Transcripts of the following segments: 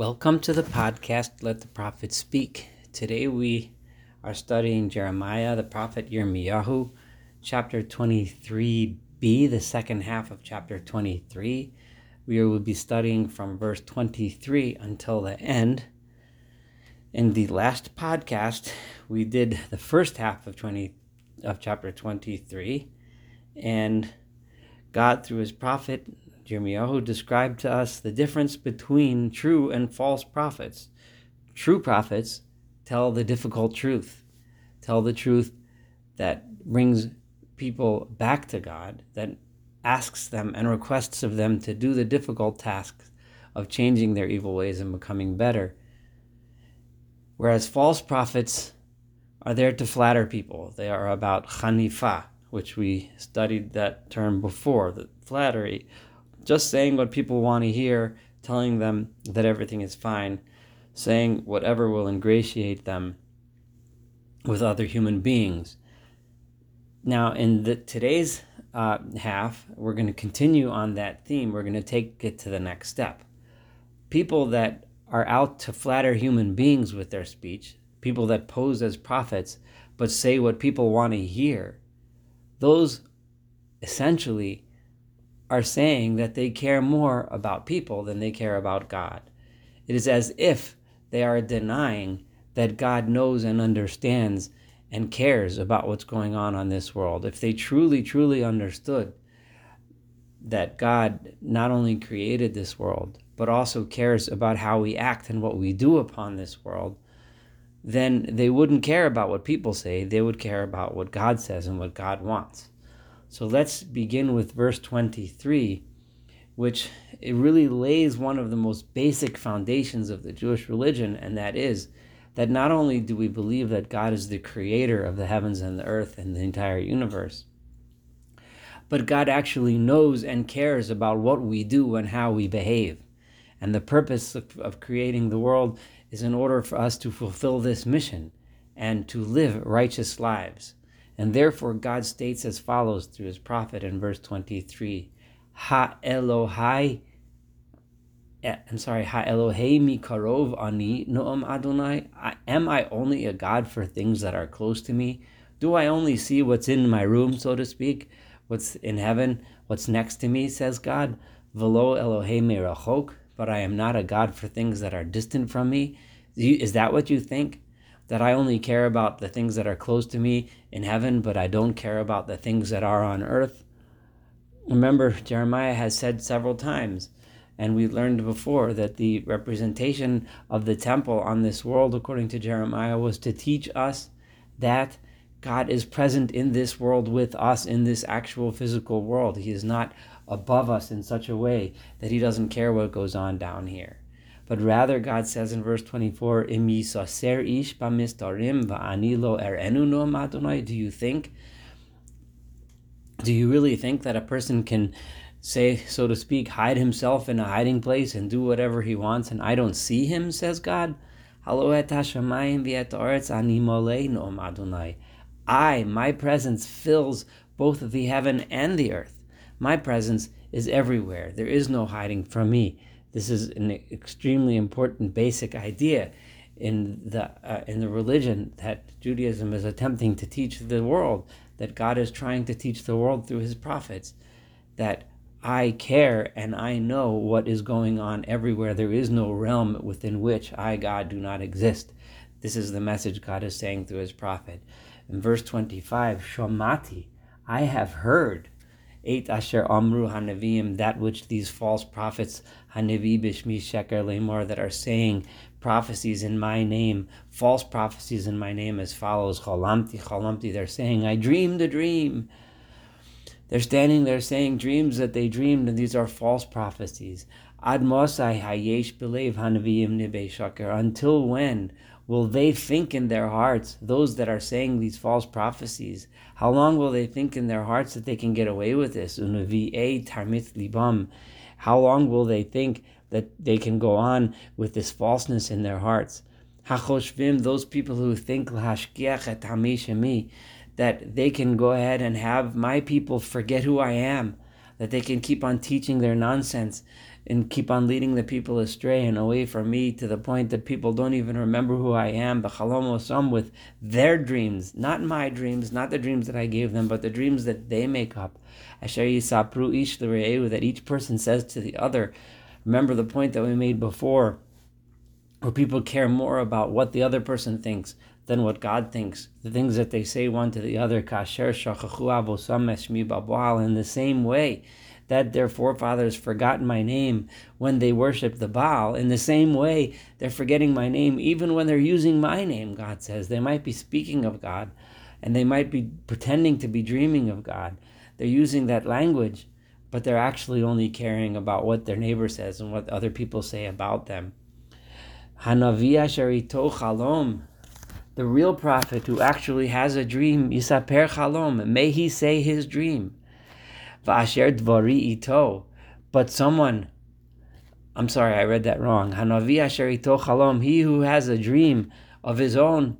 Welcome to the podcast, Let the Prophet Speak. Today we are studying Jeremiah, the prophet Yirmiyahu, chapter 23b, the second half of chapter 23. We will be studying from verse 23 until the end. In the last podcast, we did the first half of 20 of chapter 23, and God, through his prophet Yirmiyahu described to us the difference between true and false prophets. True prophets tell the difficult truth, tell the truth that brings people back to God, that asks them and requests of them to do the difficult task of changing their evil ways and becoming better. Whereas false prophets are there to flatter people. They are about chanifa, which we studied that term before, the flattery just saying what people want to hear, telling them that everything is fine, saying whatever will ingratiate them with other human beings. Now, in the, today's uh, half, we're going to continue on that theme. We're going to take it to the next step. People that are out to flatter human beings with their speech, people that pose as prophets but say what people want to hear, those essentially are saying that they care more about people than they care about God. It is as if they are denying that God knows and understands and cares about what's going on on this world. If they truly, truly understood that God not only created this world, but also cares about how we act and what we do upon this world, then they wouldn't care about what people say. They would care about what God says and what God wants. So let's begin with verse 23, which it really lays one of the most basic foundations of the Jewish religion, and that is that not only do we believe that God is the creator of the heavens and the earth and the entire universe, but God actually knows and cares about what we do and how we behave. And the purpose of, of creating the world is in order for us to fulfill this mission and to live righteous lives. And therefore, God states as follows through his prophet in verse 23 Ha Elohai, eh, I'm sorry, Ha Elohei mikarov ani noam Adonai. Am I only a God for things that are close to me? Do I only see what's in my room, so to speak? What's in heaven? What's next to me, says God? Velo Elohei merachok, but I am not a God for things that are distant from me. Is that what you think? That I only care about the things that are close to me in heaven, but I don't care about the things that are on earth. Remember, Jeremiah has said several times, and we learned before, that the representation of the temple on this world, according to Jeremiah, was to teach us that God is present in this world with us in this actual physical world. He is not above us in such a way that he doesn't care what goes on down here but rather God says in verse 24, Im ish bamistarim va'anilo erenu no Adonai. Do you think, do you really think that a person can say, so to speak, hide himself in a hiding place and do whatever he wants and I don't see him, says God? I, my presence fills both the heaven and the earth. My presence is everywhere. There is no hiding from me. This is an extremely important basic idea in the uh, in the religion that Judaism is attempting to teach the world, that God is trying to teach the world through His prophets, that I care and I know what is going on everywhere. There is no realm within which I, God, do not exist. This is the message God is saying through His prophet. In verse 25, Shomati, I have heard Eight asher amru hanavim, that which these false prophets hanavi bishmi lemor that are saying prophecies in my name, false prophecies in my name as follows: chalamti chalamti. They're saying, I dreamed a dream. They're standing there saying dreams that they dreamed, and these are false prophecies. Ad mosai hayesh belev hanavim nibe shaker. Until when will they think in their hearts, those that are saying these false prophecies, how long will they think in their hearts that they can get away with this? tarmith libam. How long will they think that they can go on with this falseness in their hearts? Hachoshvim, those people who think that they can go ahead and have my people forget who I am, that they can keep on teaching their nonsense and keep on leading the people astray and away from me to the point that people don't even remember who I am. The some with their dreams, not my dreams, not the dreams that I gave them, but the dreams that they make up. Asher yisapru ish that each person says to the other. Remember the point that we made before, where people care more about what the other person thinks than what God thinks. The things that they say one to the other, kasher in the same way that their forefathers forgot my name when they worshiped the Baal. In the same way, they're forgetting my name even when they're using my name, God says. They might be speaking of God and they might be pretending to be dreaming of God. They're using that language, but they're actually only caring about what their neighbor says and what other people say about them. Hanavia Chalom, the real prophet who actually has a dream, Yisaper Chalom, may he say his dream. Va'asher dvari ito. But someone, I'm sorry, I read that wrong. Hanavi asher ito chalom. He who has a dream of his own,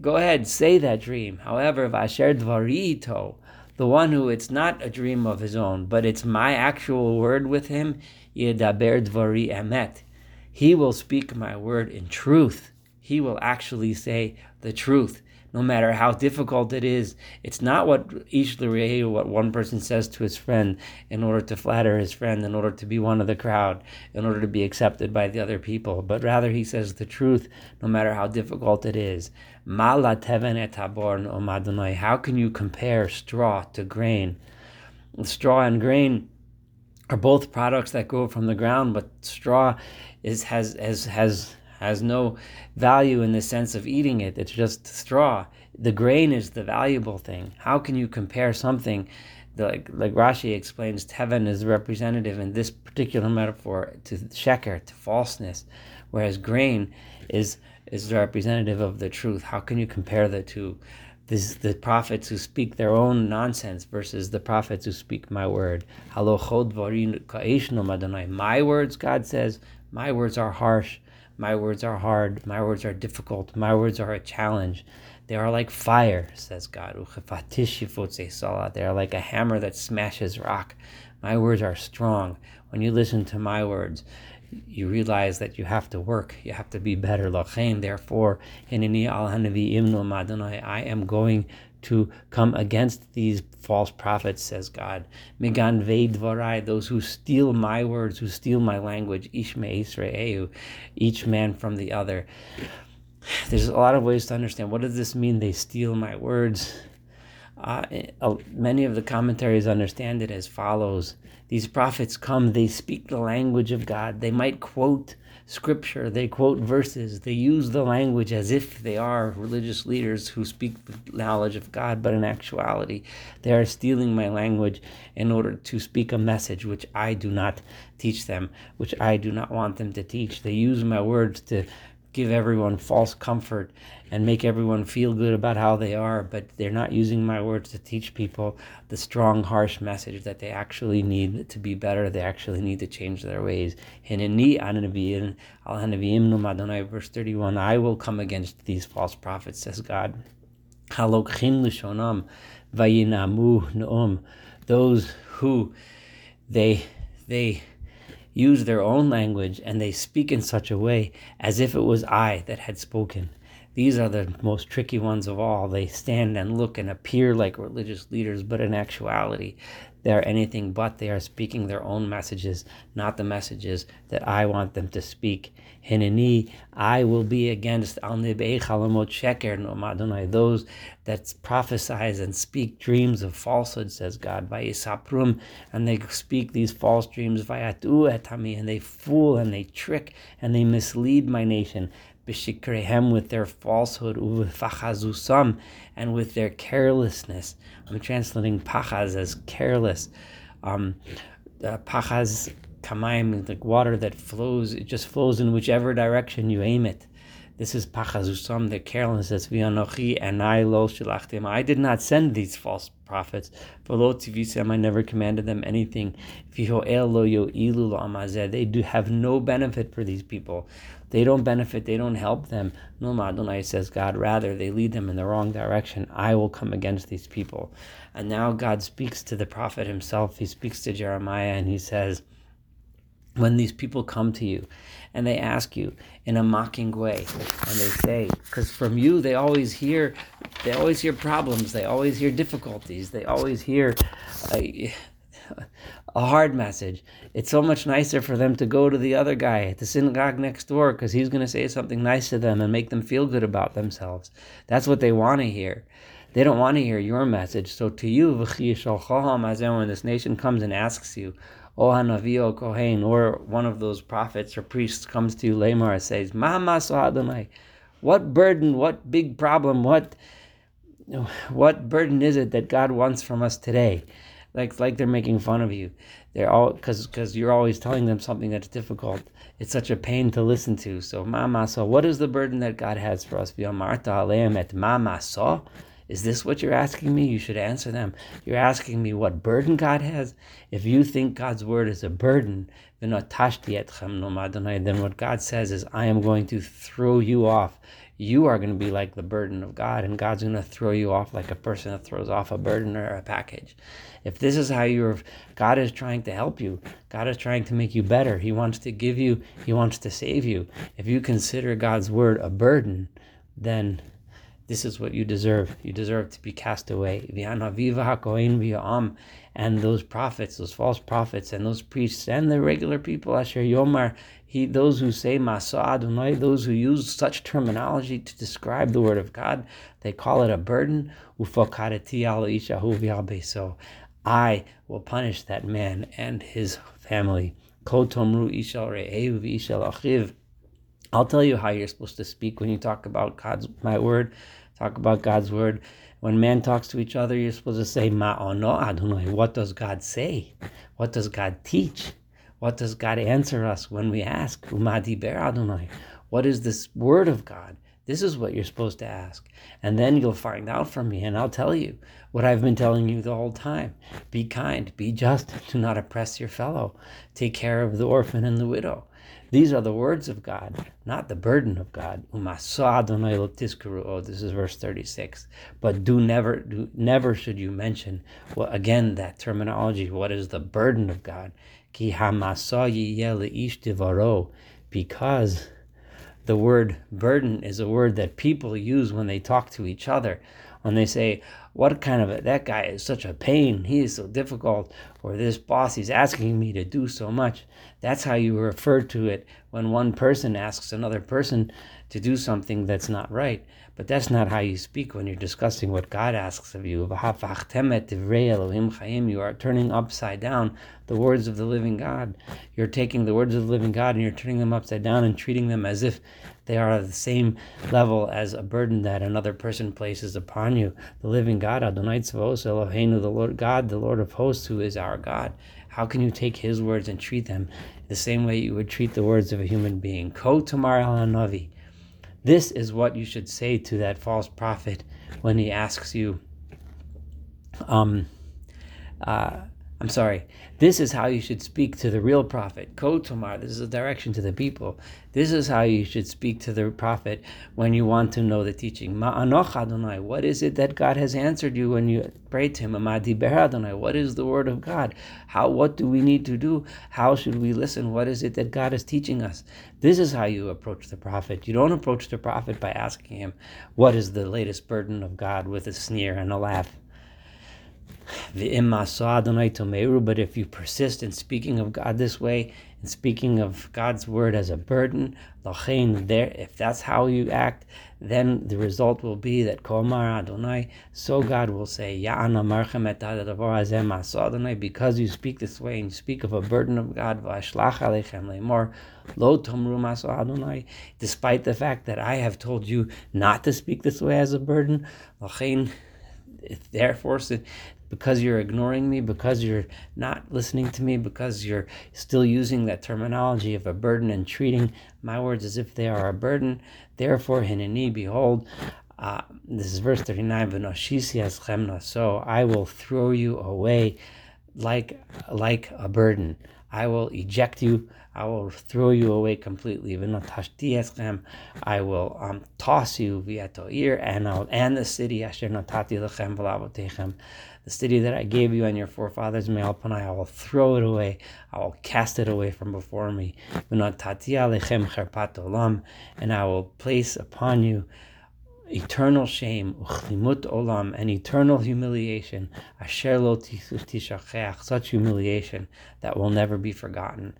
go ahead, say that dream. However, va'asher dvari ito. The one who it's not a dream of his own, but it's my actual word with him, yedaber dvari emet. He will speak my word in truth. He will actually say the truth no matter how difficult it is. It's not what each what one person says to his friend in order to flatter his friend, in order to be one of the crowd, in order to be accepted by the other people, but rather he says the truth, no matter how difficult it is. How can you compare straw to grain? Straw and grain are both products that grow from the ground, but straw is has has has has no value in the sense of eating it. It's just straw. The grain is the valuable thing. How can you compare something like, like Rashi explains, Teven is representative in this particular metaphor to sheker, to falseness, whereas grain is is representative of the truth. How can you compare the two? This, the prophets who speak their own nonsense versus the prophets who speak my word. My words, God says, my words are harsh. My words are hard. My words are difficult. My words are a challenge. They are like fire, says God. They are like a hammer that smashes rock. My words are strong. When you listen to my words, you realize that you have to work. You have to be better. Therefore, I am going to come against these false prophets, says God. Migan dvarai, those who steal my words, who steal my language, ishme Israelu, each man from the other. There's a lot of ways to understand. What does this mean? They steal my words. Uh, many of the commentaries understand it as follows These prophets come, they speak the language of God. They might quote scripture, they quote verses, they use the language as if they are religious leaders who speak the knowledge of God, but in actuality, they are stealing my language in order to speak a message which I do not teach them, which I do not want them to teach. They use my words to give everyone false comfort and make everyone feel good about how they are, but they're not using my words to teach people the strong, harsh message that they actually need to be better. They actually need to change their ways. And in verse 31 I will come against these false prophets, says God. Those who they they use their own language and they speak in such a way as if it was I that had spoken. These are the most tricky ones of all. They stand and look and appear like religious leaders, but in actuality, they are anything but. They are speaking their own messages, not the messages that I want them to speak. Hineni, I will be against al chalamot sheker no madonai, those that prophesize and speak dreams of falsehood, says God. Vayisaprum, and they speak these false dreams, vayatu etami, and they fool and they trick and they mislead my nation b'shikrehem with their falsehood, uv'fachazusam, and with their carelessness. I'm translating pachaz as careless. Um, uh, pachaz kamaim, like water that flows, it just flows in whichever direction you aim it. This is pachazusam, the carelessness, v'anochi, and I lo shilachtim. I did not send these false prophets. For lo tivisem, I never commanded them anything. They do have no benefit for these people. They don't benefit, they don't help them. No, Adonai says God, rather they lead them in the wrong direction. I will come against these people. And now God speaks to the prophet himself. He speaks to Jeremiah and he says, when these people come to you and they ask you in a mocking way and they say because from you they always hear they always hear problems they always hear difficulties they always hear a, a hard message. It's so much nicer for them to go to the other guy at the synagogue next door because he's going to say something nice to them and make them feel good about themselves. That's what they want to hear. They don't want to hear your message. So to you when this nation comes and asks you O Hanavi Kohen, or one of those prophets or priests comes to you, Lamar, and says, Adonai, what burden, what big problem, what what burden is it that God wants from us today? Like like they're making fun of you. They're all because because you're always telling them something that's difficult. It's such a pain to listen to. So Mama, so what is the burden that God has for us? Marta Aleim et Mama saw. Is this what you're asking me? You should answer them. You're asking me what burden God has. If you think God's word is a burden, then what God says is, I am going to throw you off. You are going to be like the burden of God, and God's going to throw you off like a person that throws off a burden or a package. If this is how you're, God is trying to help you. God is trying to make you better. He wants to give you, He wants to save you. If you consider God's word a burden, then this is what you deserve. You deserve to be cast away. And those prophets, those false prophets, and those priests, and the regular people, Asher Yomar, he, those who say Masa those who use such terminology to describe the word of God, they call it a burden. So I will punish that man and his family. I'll tell you how you're supposed to speak when you talk about God's my word. Talk about God's word. When man talks to each other, you're supposed to say Ma'ono Adonai. What does God say? What does God teach? What does God answer us when we ask? Umadiber Adonai. What is this word of God? This is what you're supposed to ask. And then you'll find out from me, and I'll tell you what I've been telling you the whole time. Be kind, be just, do not oppress your fellow, take care of the orphan and the widow. These are the words of God, not the burden of God. Oh, this is verse 36. But do never, do, never should you mention, well, again, that terminology. What is the burden of God? Because the word burden is a word that people use when they talk to each other. When they say, what kind of a, that guy is such a pain, he is so difficult, or this boss, he's asking me to do so much. That's how you refer to it when one person asks another person to do something that's not right. But that's not how you speak when you're discussing what God asks of you. You are turning upside down the words of the living God. You're taking the words of the living God and you're turning them upside down and treating them as if they are of the same level as a burden that another person places upon you. The living God, Adonai Tzvaos Eloheinu, the Lord God, the Lord of hosts, who is our God. How can you take his words and treat them the same way you would treat the words of a human being? Ko Tamar al Navi. This is what you should say to that false prophet when he asks you, um, uh, I'm sorry. This is how you should speak to the real prophet. Kotomar, this is a direction to the people. This is how you should speak to the prophet when you want to know the teaching. Ma'anoch Adonai, what is it that God has answered you when you pray to him? Amadiber Adonai, what is the word of God? How, what do we need to do? How should we listen? What is it that God is teaching us? This is how you approach the prophet. You don't approach the prophet by asking him, what is the latest burden of God with a sneer and a laugh. But if you persist in speaking of God this way, and speaking of God's word as a burden, there, if that's how you act, then the result will be that Komar Adonai, so God will say, because you speak this way and you speak of a burden of God, despite the fact that I have told you not to speak this way as a burden, therefore because you're ignoring me, because you're not listening to me, because you're still using that terminology of a burden and treating my words as if they are a burden. Therefore, hineni, behold, uh, this is verse 39, so I will throw you away like like a burden. I will eject you. I will throw you away completely. I will um, toss you via Toir and and the city the city that I gave you and your forefathers may Mealpanai. I will throw it away. I will cast it away from before me. And I will place upon you eternal shame, olam, and eternal humiliation, asher lo such humiliation that will never be forgotten.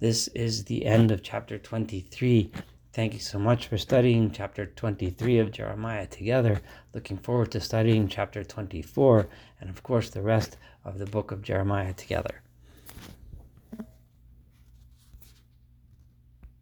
This is the end of chapter 23. Thank you so much for studying chapter 23 of Jeremiah together. Looking forward to studying chapter 24 and, of course, the rest of the book of Jeremiah together.